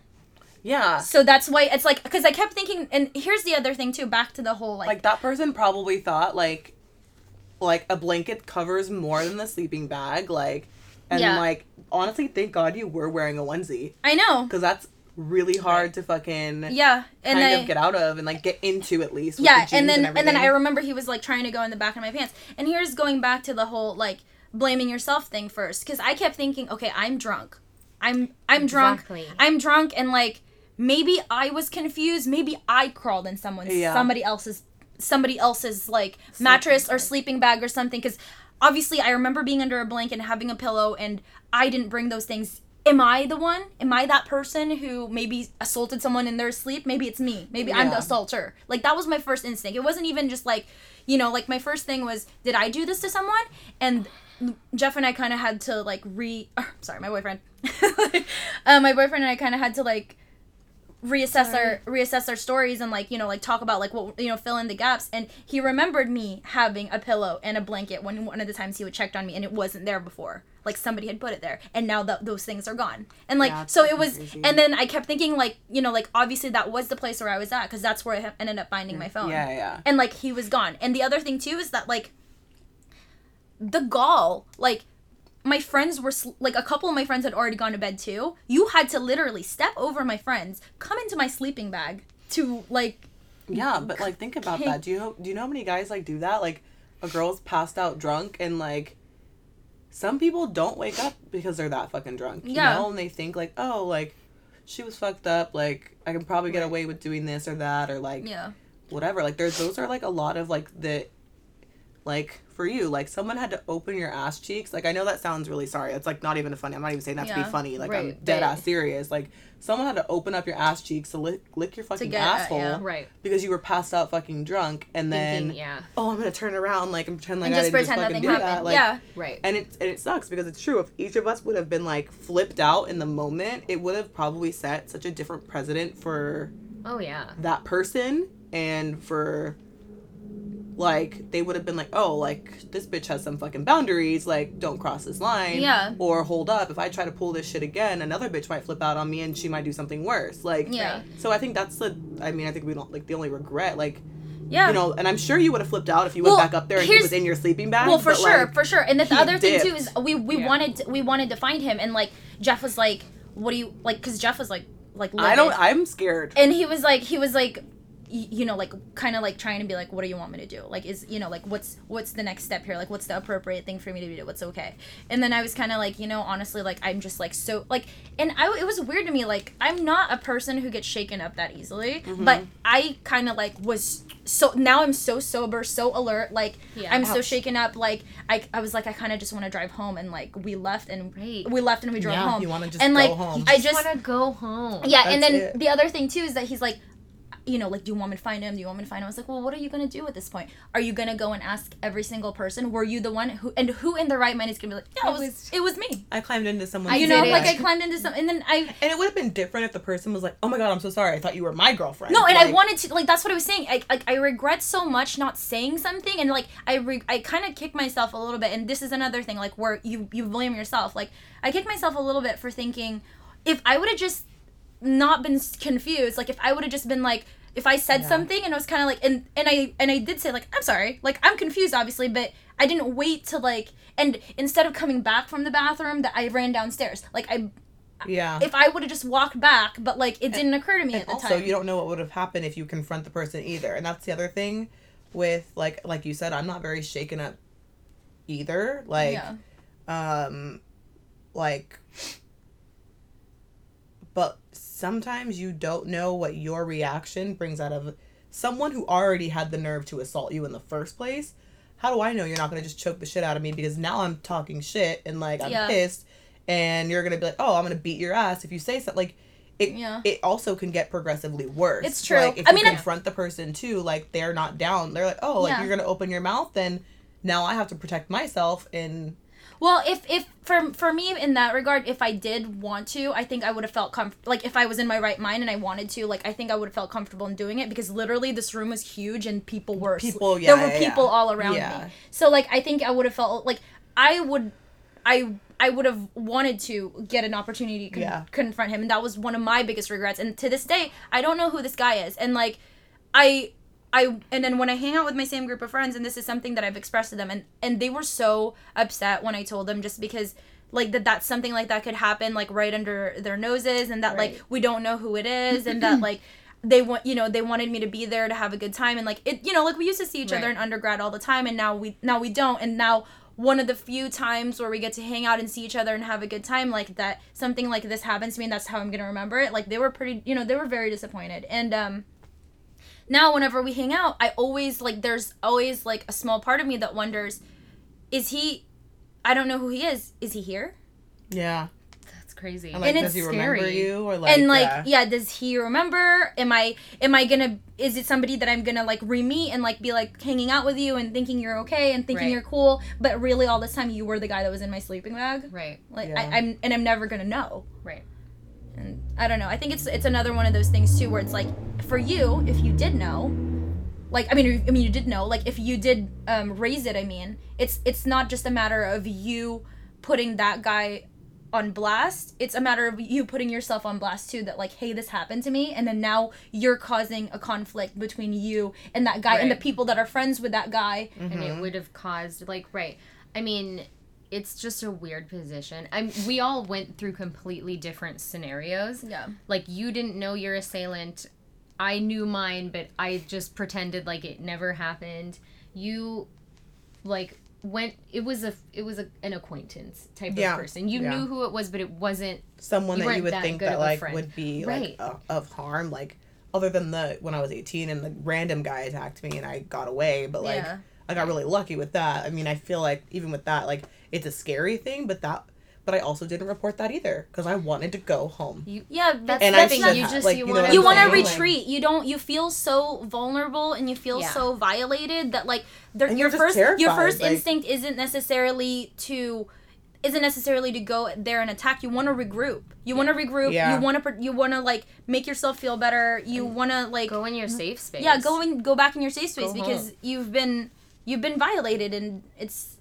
Yeah. So that's why it's like because I kept thinking. And here's the other thing too. Back to the whole like, Like that person probably thought like like a blanket covers more than the sleeping bag, like and Yeah. like honestly thank God you were wearing a onesie. I know. Because that's really hard to fucking Yeah, and kind I of get out of and like get into at least. with yeah, the and then and, then. I remember he was like trying to go in the back of my pants. And here's going back to the whole like blaming yourself thing first because I kept thinking, okay, I'm drunk. I'm I'm drunk. Exactly. I'm drunk and like maybe I was confused. Maybe I crawled in someone's Yeah. somebody else's somebody else's like mattress or sleeping bag or something because obviously I remember being under a blanket and having a pillow and I didn't bring those things. Am I the one? Am I that person who maybe assaulted someone in their sleep? Maybe it's me. Maybe I'm the Yeah. assaulter. Like that was my first instinct. It wasn't even just like, you know, like my first thing was, did I do this to someone? And Jeff and I kind of had to like re. sorry, my boyfriend. uh, my boyfriend and I kind of had to like reassess our reassess our stories and like you know like talk about like what you know fill in the gaps. And he remembered me having a pillow and a blanket when one of the times he would checked on me and it wasn't there before. Like somebody had put it there and now that those things are gone. And like Yeah, so it was crazy. and then i kept thinking like you know like obviously that was the place where i was at because that's where i ha- ended up finding my phone. Yeah, yeah. and like he was gone. And the other thing too is that like the gall like my friends were like a couple of my friends had already gone to bed too you had to literally step over my friends come into my sleeping bag to like Yeah, but like think about that. Do you know do you know how many guys like do that? Like a girl's passed out drunk and like some people don't wake up because they're that fucking drunk. You Yeah. know, and they think like, oh, like she was fucked up, like I can probably get away with doing this or that or like yeah whatever. Like there's those are like a lot of like the like for you, like someone had to open your ass cheeks. Like I know that sounds really sorry. It's like not even funny. I'm not even saying that to be funny. Like I'm dead ass serious. Like someone had to open up your ass cheeks to lick, lick your fucking get uh, at- asshole yeah. Right. because you were passed out fucking drunk and then Thinking, yeah. oh I'm gonna turn around like I'm pretend like and I just didn't pretend just nothing fucking do happened that. Like, yeah Right. And it and it sucks because it's true. If each of us would have been like flipped out in the moment, it would have probably set such a different precedent for Oh yeah. that person and for like they would have been like oh like this bitch has some fucking boundaries like don't cross this line Yeah. or hold up. If i try to pull this shit again another bitch might flip out on me and she might do something worse. Like Yeah. so i think that's the i mean i think we don't like the only regret like yeah. you know and i'm sure you would have flipped out if you went back up there and he was in your sleeping bag well for but, sure like, for sure. And the, the he other thing too is we we Yeah. wanted to, we wanted to find him. And like jeff was like what do you like because jeff was like like i don't i'm scared. And he was like he was like y- you know like kind of like trying to be like what do you want me to do like is you know like what's what's the next step here like what's the appropriate thing for me to do what's okay and then i was kind of like you know honestly like i'm just like so like and i it was weird to me like i'm not a person who gets shaken up that easily Mm-hmm. but i kind of like was so now i'm so sober so alert like Yeah. i'm so shaken up like i, I was like i kind of just want to drive home and like we left and Right. we left and we drove Yeah, home you wanna just and go like home. i just just want to go home. yeah, and then it. the other thing too is that he's like, you know, like, do you want me to find him? Do you want me to find him? I was like, well, what are you gonna do at this point? Are you gonna go and ask every single person? Were you the one who and who in the right mind is gonna be like, yeah, it It was, was- it was me. i climbed into someone I you know, did like I climbed into some, and then I. and it would have been different if the person was like oh my god i'm so sorry i thought you were my girlfriend No, and I wanted to like that's what I was saying. I like I regret so much not saying something, and like I re- I kind of kick myself a little bit. And this is another thing, like where you you blame yourself. Like I kick myself a little bit for thinking, if I would have just not been confused, like if I would have just been like, if I said Yeah. something and I was kind of like, and and I and I did say like, I'm sorry, like I'm confused, obviously, but I didn't wait to like, and instead of coming back from the bathroom, that I ran downstairs. Like I, yeah if I would have just walked back, but like it didn't occur to me and at the also time. you don't know what would have happened if you confront the person either and that's the other thing with like like you said i'm not very shaken up either like yeah. um like but sometimes you don't know what your reaction brings out of someone who already had the nerve to assault you in the first place how do i know you're not going to just choke the shit out of me because now i'm talking shit and like i'm Yeah. pissed and you're going to be like oh i'm going to beat your ass if you say something like it, Yeah. it also can get progressively worse. It's true. Like if I you mean, I- confront the person too, like they're not down. They're like, oh, like Yeah. you're gonna open your mouth, then now I have to protect myself and Well, if if for for me in that regard, if I did want to, I think I would have felt comfortable. Like if I was in my right mind and I wanted to, like I think I would have felt comfortable in doing it because literally this room was huge and people were People, yeah, there were yeah, yeah. people all around Yeah. me. So like I think I would have felt like I would, I I would have wanted to get an opportunity to con- Yeah. confront him, and that was one of my biggest regrets. And to this day, I don't know who this guy is, and like I I and then when I hang out with my same group of friends, and this is something that I've expressed to them, and and they were so upset when I told them just because like that that's something like that could happen like right under their noses, and that like we don't know who it is, and that like they want you know they wanted me to be there to have a good time, and like it you know like we used to see each other in undergrad all the time, and now we now we don't, and now one of the few times where we get to hang out and see each other and have a good time like that something like this happens to me and that's how i'm gonna remember it like they were pretty you know they were very disappointed and um now whenever we hang out i always like there's always like a small part of me that wonders is he i don't know who he is is he here Yeah. That's crazy. And like, And does he it's remember you or like? and like yeah. yeah. does he remember am i am i gonna is it somebody that i'm gonna like re-meet and like be like hanging out with you and thinking you're okay and thinking Right. you're cool but really all this time you were the guy that was in my sleeping bag right. like Yeah. I, i'm and i'm never gonna know Right. And i don't know. I think it's it's another one of those things too where it's like for you if you did know like i mean i mean you did know like if you did um raise it i mean it's it's not just a matter of you putting that guy on blast. It's a matter of you putting yourself on blast too that like hey this happened to me. And then now you're causing a conflict between you and that guy and the people that are friends with that guy. And Mm-hmm. it would have caused like right. I mean it's just a weird position. I'm we all went through completely different scenarios. Yeah. Like you didn't know your assailant. I knew mine but i just pretended like it never happened. You like went it was a it was a, an acquaintance type Yeah, of person. You yeah. knew who it was but it wasn't someone you that you would that think that like would be Right. like uh, of harm like other than the when i was 18 and the random guy attacked me and i got away but like Yeah. i got really lucky with that. I mean i feel like even with that like it's a scary thing but that but i also didn't report that either because i wanted to go home. You yeah that's And the I thing you have, just like, you you want you want to retreat. You don't you feel so vulnerable and you feel Yeah. so violated that like your you're first your first like- instinct isn't necessarily to isn't necessarily to go there and attack. You want to regroup. You want to regroup. Yeah. you want to you want to like make yourself feel better. You want to like go in your safe space yeah go and go back in your safe space Go because home. you've been you've been violated and it's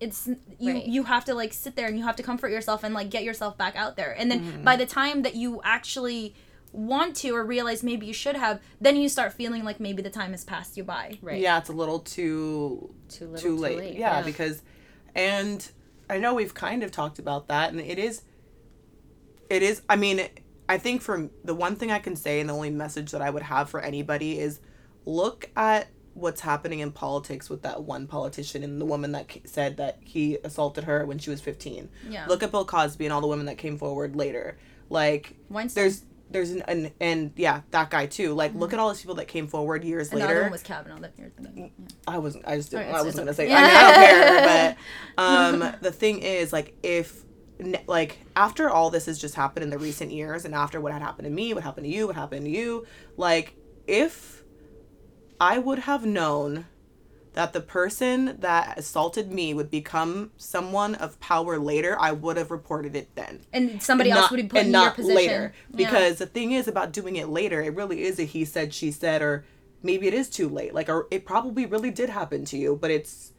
it's you Right. you have to like sit there and you have to comfort yourself and like get yourself back out there and then Mm-hmm. by the time that you actually want to or realize maybe you should have then you start feeling like maybe the time has passed you by right Yeah, it's a little too too little too late. yeah, because and I know we've kind of talked about that and it is it is I mean, I think for the one thing I can say and the only message that I would have for anybody is look at what's happening in politics with that one politician and the woman that said that he assaulted her when she was 15. yeah Look at Bill Cosby and all the women that came forward later. Like Weinstein. there's there's an, an and yeah, that guy too. Like look at all these people that came forward years and the other later. one was Kavanaugh that you're thinking of. I wasn't. I just didn't. Alright, I wasn't gonna say. okay. I mean, I don't care. But um, the thing is, like, if like after all this has just happened in the recent years, and after what had happened to me, what happened to you, what happened to you, like, if I would have known that the person that assaulted me would become someone of power later, I would have reported it then and somebody and else not- would be put and in your not position later. Yeah. Because the thing is about doing it later, it really is a he said, she said, or maybe it is too late. Like, or it probably really did happen to you, but it's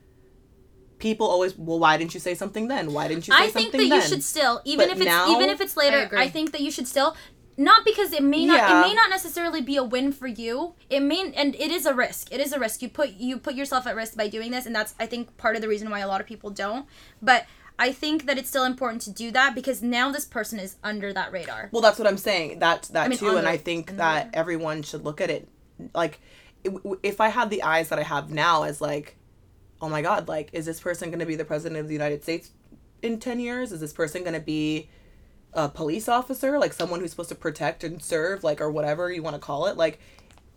people always. Well, why didn't you say something then? Why didn't you say I think something that you should still, even But if it's now- even if it's later, I. I, think that you should still, not because it may not Yeah. it may not necessarily be a win for you. It may and it is a risk. It is a risk. You put you put yourself at risk by doing this, and that's I think part of the reason why a lot of people don't. But I think that it's still important to do that because now this person is under that radar. Well, that's what I'm saying. That that mean, too, and the- I think that everyone should look at it like if I had the eyes that I have now as like, oh my god, like is this person going to be the president of the United States in 10 years? Is this person going to be a police officer, like someone who's supposed to protect and serve, like or whatever you want to call it? Like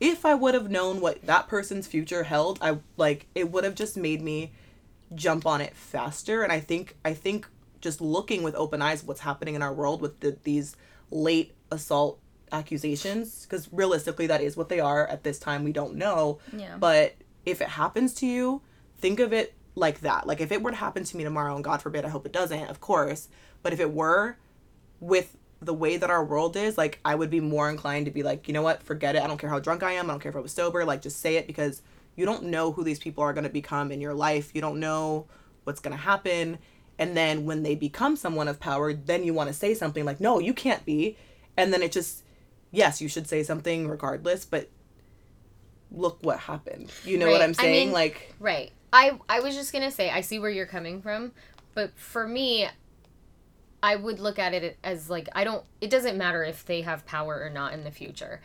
if I would have known what that person's future held, I like it would have just made me jump on it faster and I think I think just looking with open eyes what's happening in our world with the, these late assault accusations because realistically that is what they are at this time we don't know Yeah. but if it happens to you think of it like that. Like if it were to happen to me tomorrow, and God forbid, I hope it doesn't, of course. But if it were, with the way that our world is, like I would be more inclined to be like, you know what, forget it. I don't care how drunk I am. I don't care if I was sober. Like just say it because you don't know who these people are going to become in your life. You don't know what's going to happen. And then when they become someone of power, then you want to say something like, no, you can't be. And then it just, yes, you should say something regardless, but look what happened. You know what I'm I saying? mean- like, Right. I I was just gonna say I see where you're coming from, but for me, I would look at it as like I don't. It doesn't matter if they have power or not in the future.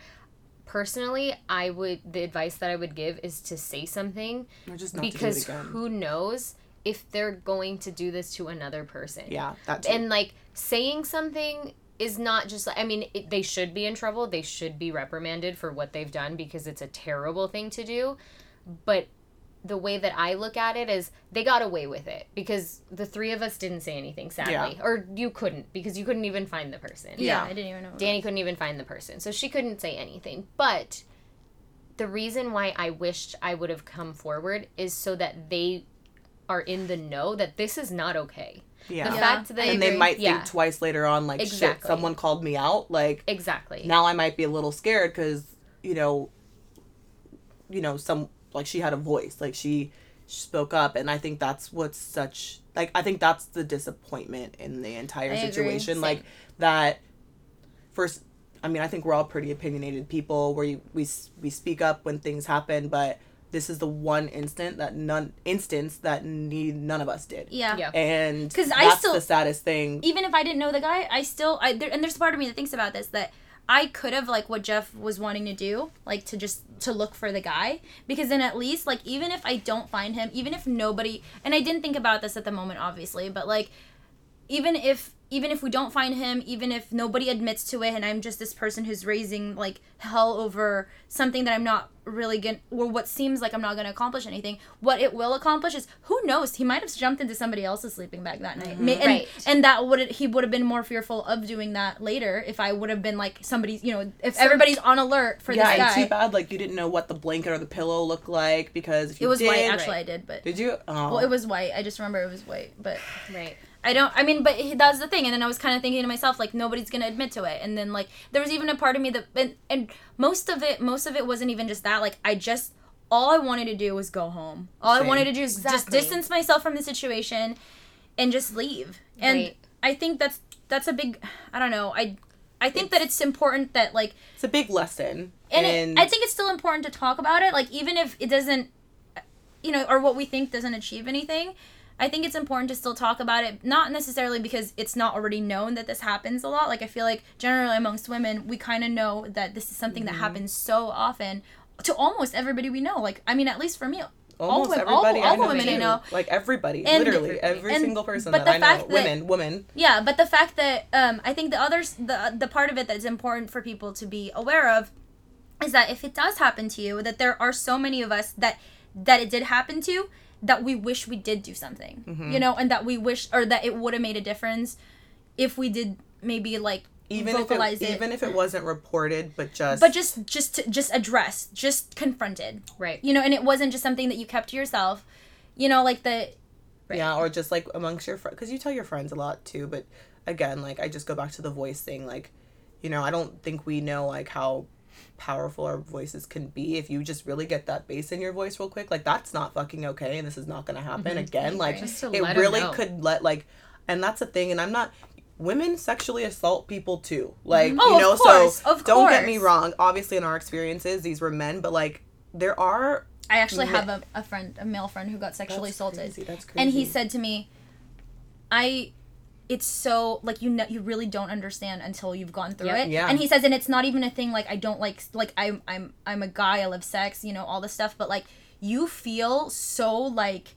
Personally, I would the advice that I would give is to say something or just not to because do it again. who knows if they're going to do this to another person. yeah, that too. And like saying something is not just I mean it, they should be in trouble. They should be reprimanded for what they've done because it's a terrible thing to do. But the way that I look at it is they got away with it because the three of us didn't say anything sadly Yeah. or you couldn't because you couldn't even find the person. Yeah, Yeah. I didn't even know. Danny couldn't even find the person. So she couldn't say anything. But the reason why I wished I would have come forward is so that they are in the know that this is not okay. yeah. The Yeah, fact that and they might Yeah. think twice later on, like, shit, someone called me out. Like, Exactly. now I might be a little scared because, you know, you know, some, like, she had a voice. Like, she spoke up. And I think that's what's such, like, I think that's the disappointment in the entire I agree. situation. Same. Like, that first, I mean, I think we're all pretty opinionated people where you, we, we speak up when things happen, but this is the one instant that none instance that need none of us did Yeah. Yeah. and because I still- the saddest thing. even if I didn't know the guy, I still I there, and there's a part of me that thinks about this that I could have like what Jeff was wanting to do, like to just to look for the guy. Because then at least like even if I don't find him, even if nobody and I didn't think about this at the moment obviously, but like even if even if we don't find him, even if nobody admits to it and I'm just this person who's raising like hell over something that I'm not really to or what seems like I'm not going to accomplish anything, what it will accomplish is who knows, he might have jumped into somebody else's sleeping bag that night. Ma- and Right. and that would he would have been more fearful of doing that later if I would have been like somebody's, you know, if everybody's on alert for yeah, this guy. too bad like you didn't know what the blanket or the pillow looked like because if you It was did, white actually I did, but Did you? Oh. well, it was white. I just remember it was white, but Right. I don't. I mean, but he- that's the thing. And then I was kind of thinking to myself, like, nobody's gonna admit to it. And then like, there was even a part of me that, and, and most of it, most of it wasn't even just that. Like, I just, all I wanted to do was go home. All I wanted to do is just distance myself from the situation, and just leave. And Right. I think that's that's a big. I don't know. I, I think that it's important that like It's a big lesson. and, And, it, I think it's still important to talk about it. Like even if it doesn't, you know, or what we think doesn't achieve anything, I think it's important to still talk about it. Not necessarily because it's not already known that this happens a lot. Like I feel like generally amongst women, we kind of know that this is something Mm-hmm. that happens so often to almost everybody we know. Like I mean, at least for me, almost all, wo- all, everybody all I know women I know. like everybody, And- literally every and- single person but that the I know, fact that- women, women. Yeah, but the fact that um, I think the others, the the part of it that's important for people to be aware of, is that if it does happen to you, that there are so many of us that that it did happen to, that we wish we did do something, Mm-hmm. you know, and that we wish or that it would have made a difference if we did maybe like Even if vocalize it, it, even if it wasn't reported, but just but just just to, just addressed, just confronted, Right. you know, and it wasn't just something that you kept to yourself, you know, like the yeah, or just like amongst your friends, because you tell your friends a lot too. But again, like I just go back to the voice thing. Like, you know, I don't think we know like how powerful our voices can be if you just really get that bass in your voice real quick like that's not fucking okay and this is not gonna happen mm-hmm. again like it really could let like and that's the thing and i'm not women sexually assault people too like mm-hmm. Oh, you know course, so don't get me wrong obviously in our experiences these were men but like there are I actually Me- have a, a friend, a male friend who got sexually That's assaulted. crazy, that's And he said to me, I it's so like you know you really don't understand until you've gone through it. Yeah. And he says and it's not even a thing like I don't like like I'm I'm I'm a guy, I love sex, you know, all this stuff, but like you feel so like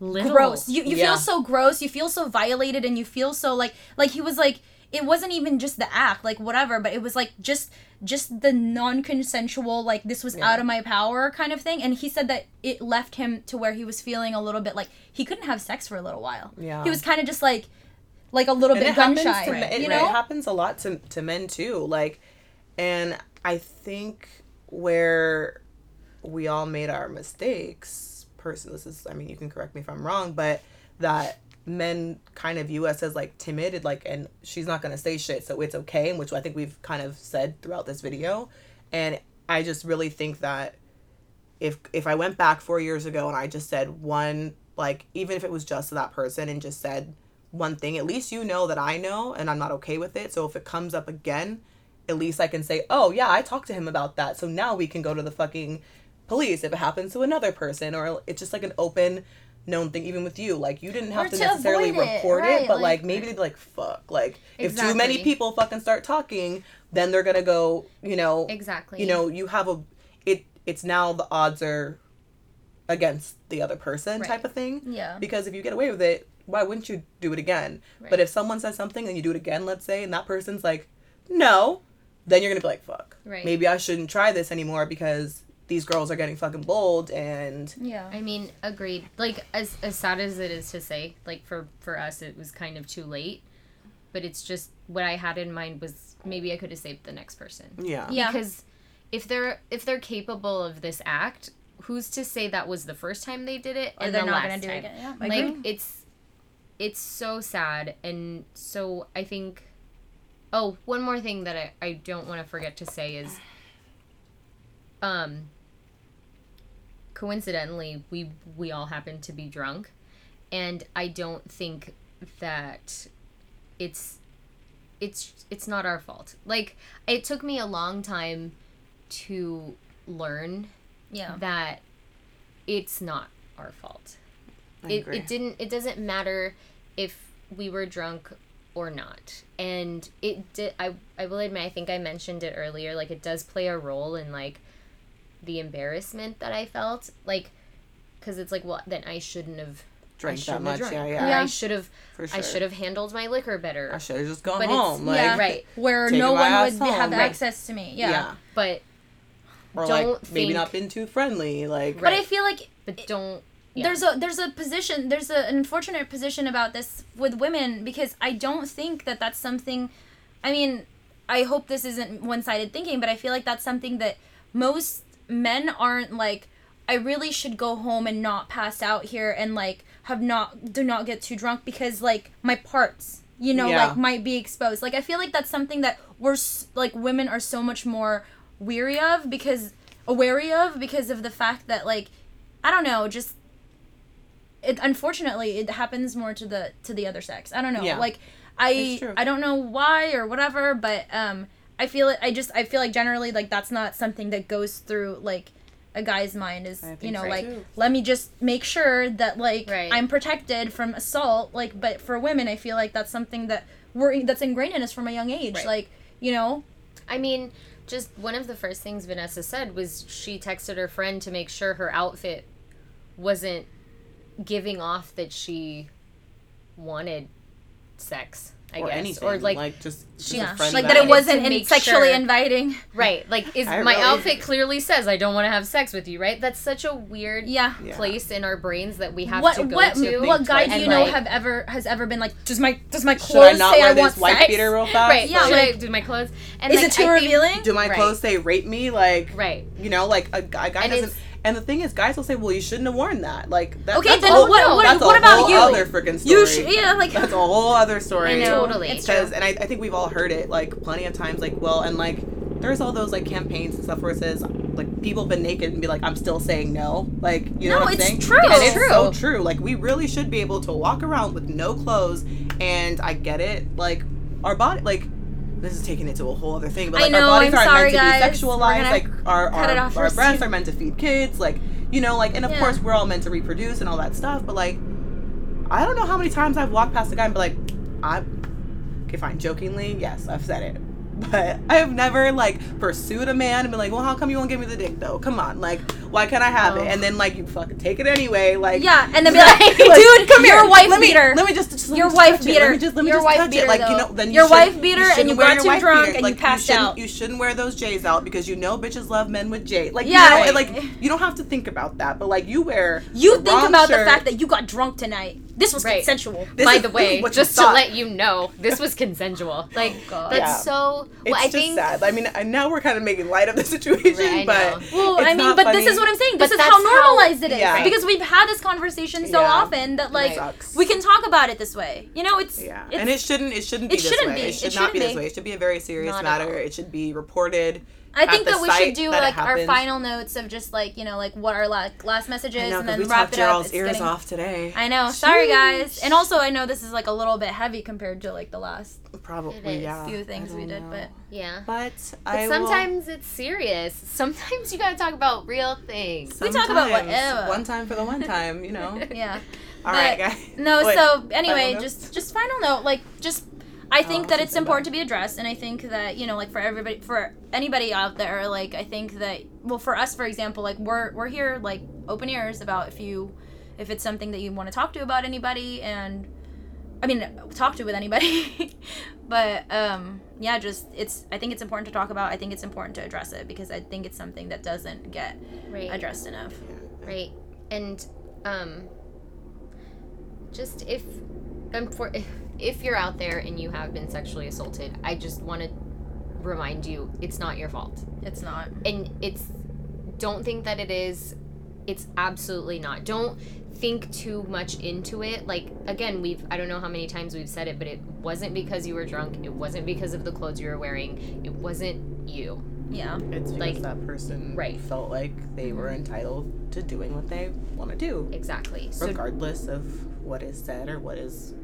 Little. gross. You you Yeah. feel so gross. You feel so violated, and you feel so like like he was like it wasn't even just the act, like whatever, but it was like just just the non-consensual like this was Yeah. out of my power kind of thing. And he said that it left him to where he was feeling a little bit like he couldn't have sex for a little while. Yeah. he was kind of just like like a little and bit it gun shy. to men, you know, it happens a lot to, to men too like and i think where we all made our mistakes person this is i mean you can correct me if i'm wrong but that men kind of view us as like timid like and she's not gonna say shit so it's okay which i think we've kind of said throughout this video and i just really think that if if i went back four years ago and i just said one like even if it was just to that person and just said one thing. At least you know that i know and i'm not okay with it. So if it comes up again at least i can say oh yeah i talked to him about that. So now we can go to the fucking police if it happens to another person or it's just like an open known thing even with you. Like you didn't have Or to to necessarily it, report right, it but like- like, maybe they'd be like fuck. Like if too many people fucking start talking then they're gonna go you know Exactly. you know you have a it it's now the odds are against the other person Right. type of thing. Yeah. because if you get away with it why wouldn't you do it again Right. but if someone says something and you do it again let's say and that person's like no then you're gonna be like fuck Right. maybe i shouldn't try this anymore because these girls are getting fucking bold and Yeah. I mean, agreed. Like as as sad as it is to say, like for for us it was kind of too late. But it's just what I had in mind was maybe I could have saved the next person. yeah Yeah. Because if they're if they're capable of this act, who's to say that was the first time they did it Or and they're the not last gonna do time? it again. Yeah. I like agree. it's it's so sad and so I think oh, one more thing that I, I don't want to forget to say is um coincidentally we we all happen to be drunk and I don't think that it's it's it's not our fault. Like it took me a long time to learn yeah. that it's not our fault. I It, it didn't it doesn't matter if we were drunk or not. And it did I I will admit I think I mentioned it earlier like it does play a role in like the embarrassment that I felt like cuz it's like well then I shouldn't have drank I that shouldn't much have drank. yeah yeah, I should have for sure I should have handled my liquor better. i should have just gone But it's- home like yeah. right. Where no one would be- have home. access to me. Yeah. yeah, But or Don't like maybe not been too friendly like But I feel like but don't yeah. there's a there's a position there's a, an unfortunate position about this with women because I don't think that that's something. I mean, I hope this isn't one sided thinking, but I feel like that's something that most men aren't like. I really should go home and not pass out here and like have not do not get too drunk because like my parts you know Yeah. like might be exposed. Like I feel like that's something that we're like women are so much more weary of because wary of because of the fact that like I don't know just it unfortunately it happens more to the to the other sex. I don't know. Yeah. Like I I don't know why or whatever, but um I feel it I just I feel like generally like that's not something that goes through like a guy's mind is you know so, like too. let me just make sure that like Right. I'm protected from assault like but for women I feel like that's something that we're that's ingrained in us from a young age Right. like you know I mean, just one of the first things Vanessa said was she texted her friend to make sure her outfit wasn't giving off that she wanted sex. I or guess, anything or like, like just, just she- a yeah friend like that that it wasn't to in sexually sure- inviting right, like is I my really- outfit clearly says I don't want to have sex with you, right? That's such a weird yeah Yeah. place in our brains that we have what to go what to. what guy do you know like- have ever has ever been like does my does my should clothes i not say wear I this want white sex? beater real fast right? Yeah, should like- I do my clothes? And Is like, it too I think- revealing? do my Right. clothes say rape me like Right. you know like a, guy- a guy And doesn't it's- and the thing is guys will say well you shouldn't have worn that like that, Okay, that's then a whole, what- what- that's a what about whole you? other freaking story You should yeah like that's a whole other story I know. Totally. It's because true. and I, I think we've all heard it like plenty of times like well and like there's all those like campaigns and stuff where it says like people have been naked and be like i'm still saying no like you know No, what i'm it's saying true. and it's true. so true like we really should be able to walk around with no clothes and i get it like our body like this is taking it to a whole other thing but like know, our bodies I'm aren't sorry, meant to guys. be sexualized like our our, our breasts soon. are meant to feed kids like you know like and of Yeah. course we're all meant to reproduce and all that stuff but like I don't know how many times I've walked past a guy and be like, I okay, fine, jokingly, yes, I've said it. But I have never like pursued a man and been like, well, how come you won't give me the dick though? Come on, like, why can't I have Oh. it? And oh. then like you fucking take it anyway, like yeah and then be like like, dude come you're here, wife let me, beater Let me just, just let me Your just wife it. beater. Let me just let me Your just wife touch beater, it. Like you know, then you Your should- wife beater you and you got your too drunk beater. and you passed shouldn't- out. You shouldn't wear those J's out because you know bitches love men with J. Like Yeah. you know, like you don't have to think about that, but like you wear you think about the fact that you got drunk tonight this was Right. consensual. This By is- the way, is what you just to let you know, this was consensual. Like oh God. that's Yeah. so. It's I just think sad. I mean, and now we're kind of making light of the situation, Right, but. Well, I mean, not but this is what I'm saying. This But is how that's how- normalized it is Yeah. because we've had this conversation so Yeah. often that like Sucks. we can talk about it this way. You know, it's Yeah, it's, and it shouldn't. It shouldn't be it this shouldn't way. be. It should It not be this way. It should be a very serious Not matter. It should be reported. I think that we should do like our final notes of just like you know like what our la- last message is know, and 'cause then we wrap talked it up. Gerald's It's ears getting- off today. I know. Sorry guys. And also I know this is like a little bit heavy compared to like the last Probably, yeah. few things we did, know. but yeah. But, But I will- sometimes it's serious. Sometimes you gotta talk about real things. We talk about whatever. Uh, one time for the one time, you know. yeah. All But- right, guys. No, Wait, so anyway, just just final note, like just I think Oh, that it's important bad. to be addressed, and I think that you know, like for everybody, for anybody out there, like I think that well, for us, for example, like we're we're here like open ears about if you if it's something that you want to talk to about anybody, and I mean talk to with anybody, but um yeah, just it's I think it's important to talk about. I think it's important to address it because I think it's something that doesn't get Right. addressed enough. right and um just if um, for if, if you're out there and you have been sexually assaulted i just want to remind you it's not your fault. It's not. and it's don't think that it is it's absolutely not. Don't think too much into it. Like again we've i don't know how many times we've said it but it wasn't because you were drunk it wasn't because of the clothes you were wearing it wasn't you. Yeah. It's because Like- that person Right. felt like they were mm-hmm. entitled to doing what they want to do, exactly. So regardless of what is said or what is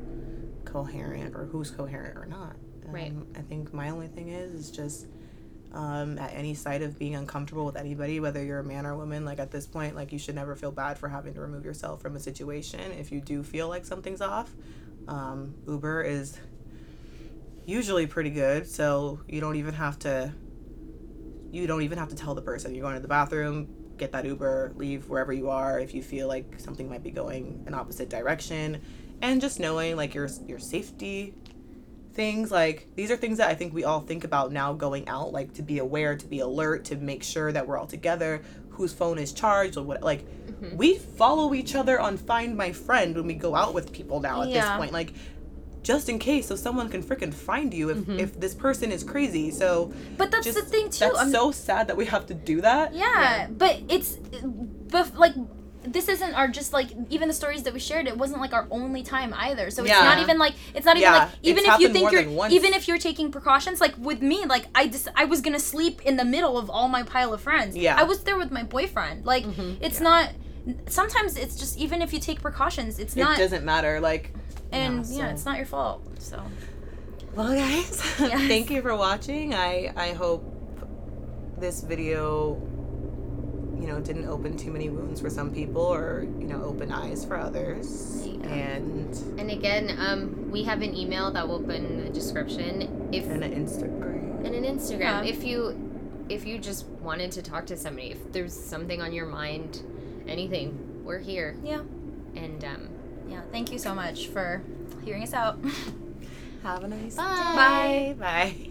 coherent or who's coherent or not. Right. Um, I think my only thing is is just um, at any site of being uncomfortable with anybody, whether you're a man or a woman, like at this point, like you should never feel bad for having to remove yourself from a situation if you do feel like something's off. Um, Uber is usually pretty good, so you don't even have to. You don't even have to tell the person you're going to the bathroom. Get that Uber, leave wherever you are if you feel like something might be going an opposite direction, and just knowing like your your safety things like these are things that I think we all think about now going out, like to be aware, to be alert, to make sure that we're all together, whose phone is charged or what like mm-hmm. we follow each other on Find My Friend when we go out with people now at this point. Like just in case so someone can freaking find you if, mm-hmm. if this person is crazy. So But that's just the thing too. that's I'm- so sad that we have to do that. Yeah, but it's, but like, this isn't our just like even the stories that we shared. It wasn't like our only time either. So it's Yeah. not even like it's not even Yeah, like even it's if you think you're even if you're taking precautions. Like with me, like I just I was gonna sleep in the middle of all my pile of friends. Yeah. I was there with my boyfriend. Like mm-hmm. it's not. Sometimes it's just even if you take precautions, it's not It doesn't matter. Like and yeah, yeah, it's not your fault. So Well, guys, Yes. thank you for watching. I I hope this video, you know, didn't open too many wounds for some people, or you know, open eyes for others. Yeah. And And again, um, we have an email that will put in the description. If and an Instagram. and an Instagram. Yeah. If you if you just wanted to talk to somebody, if there's something on your mind, anything, we're here. yeah, And um, yeah. Thank you so much for hearing us out. Have a nice Bye. day. Bye.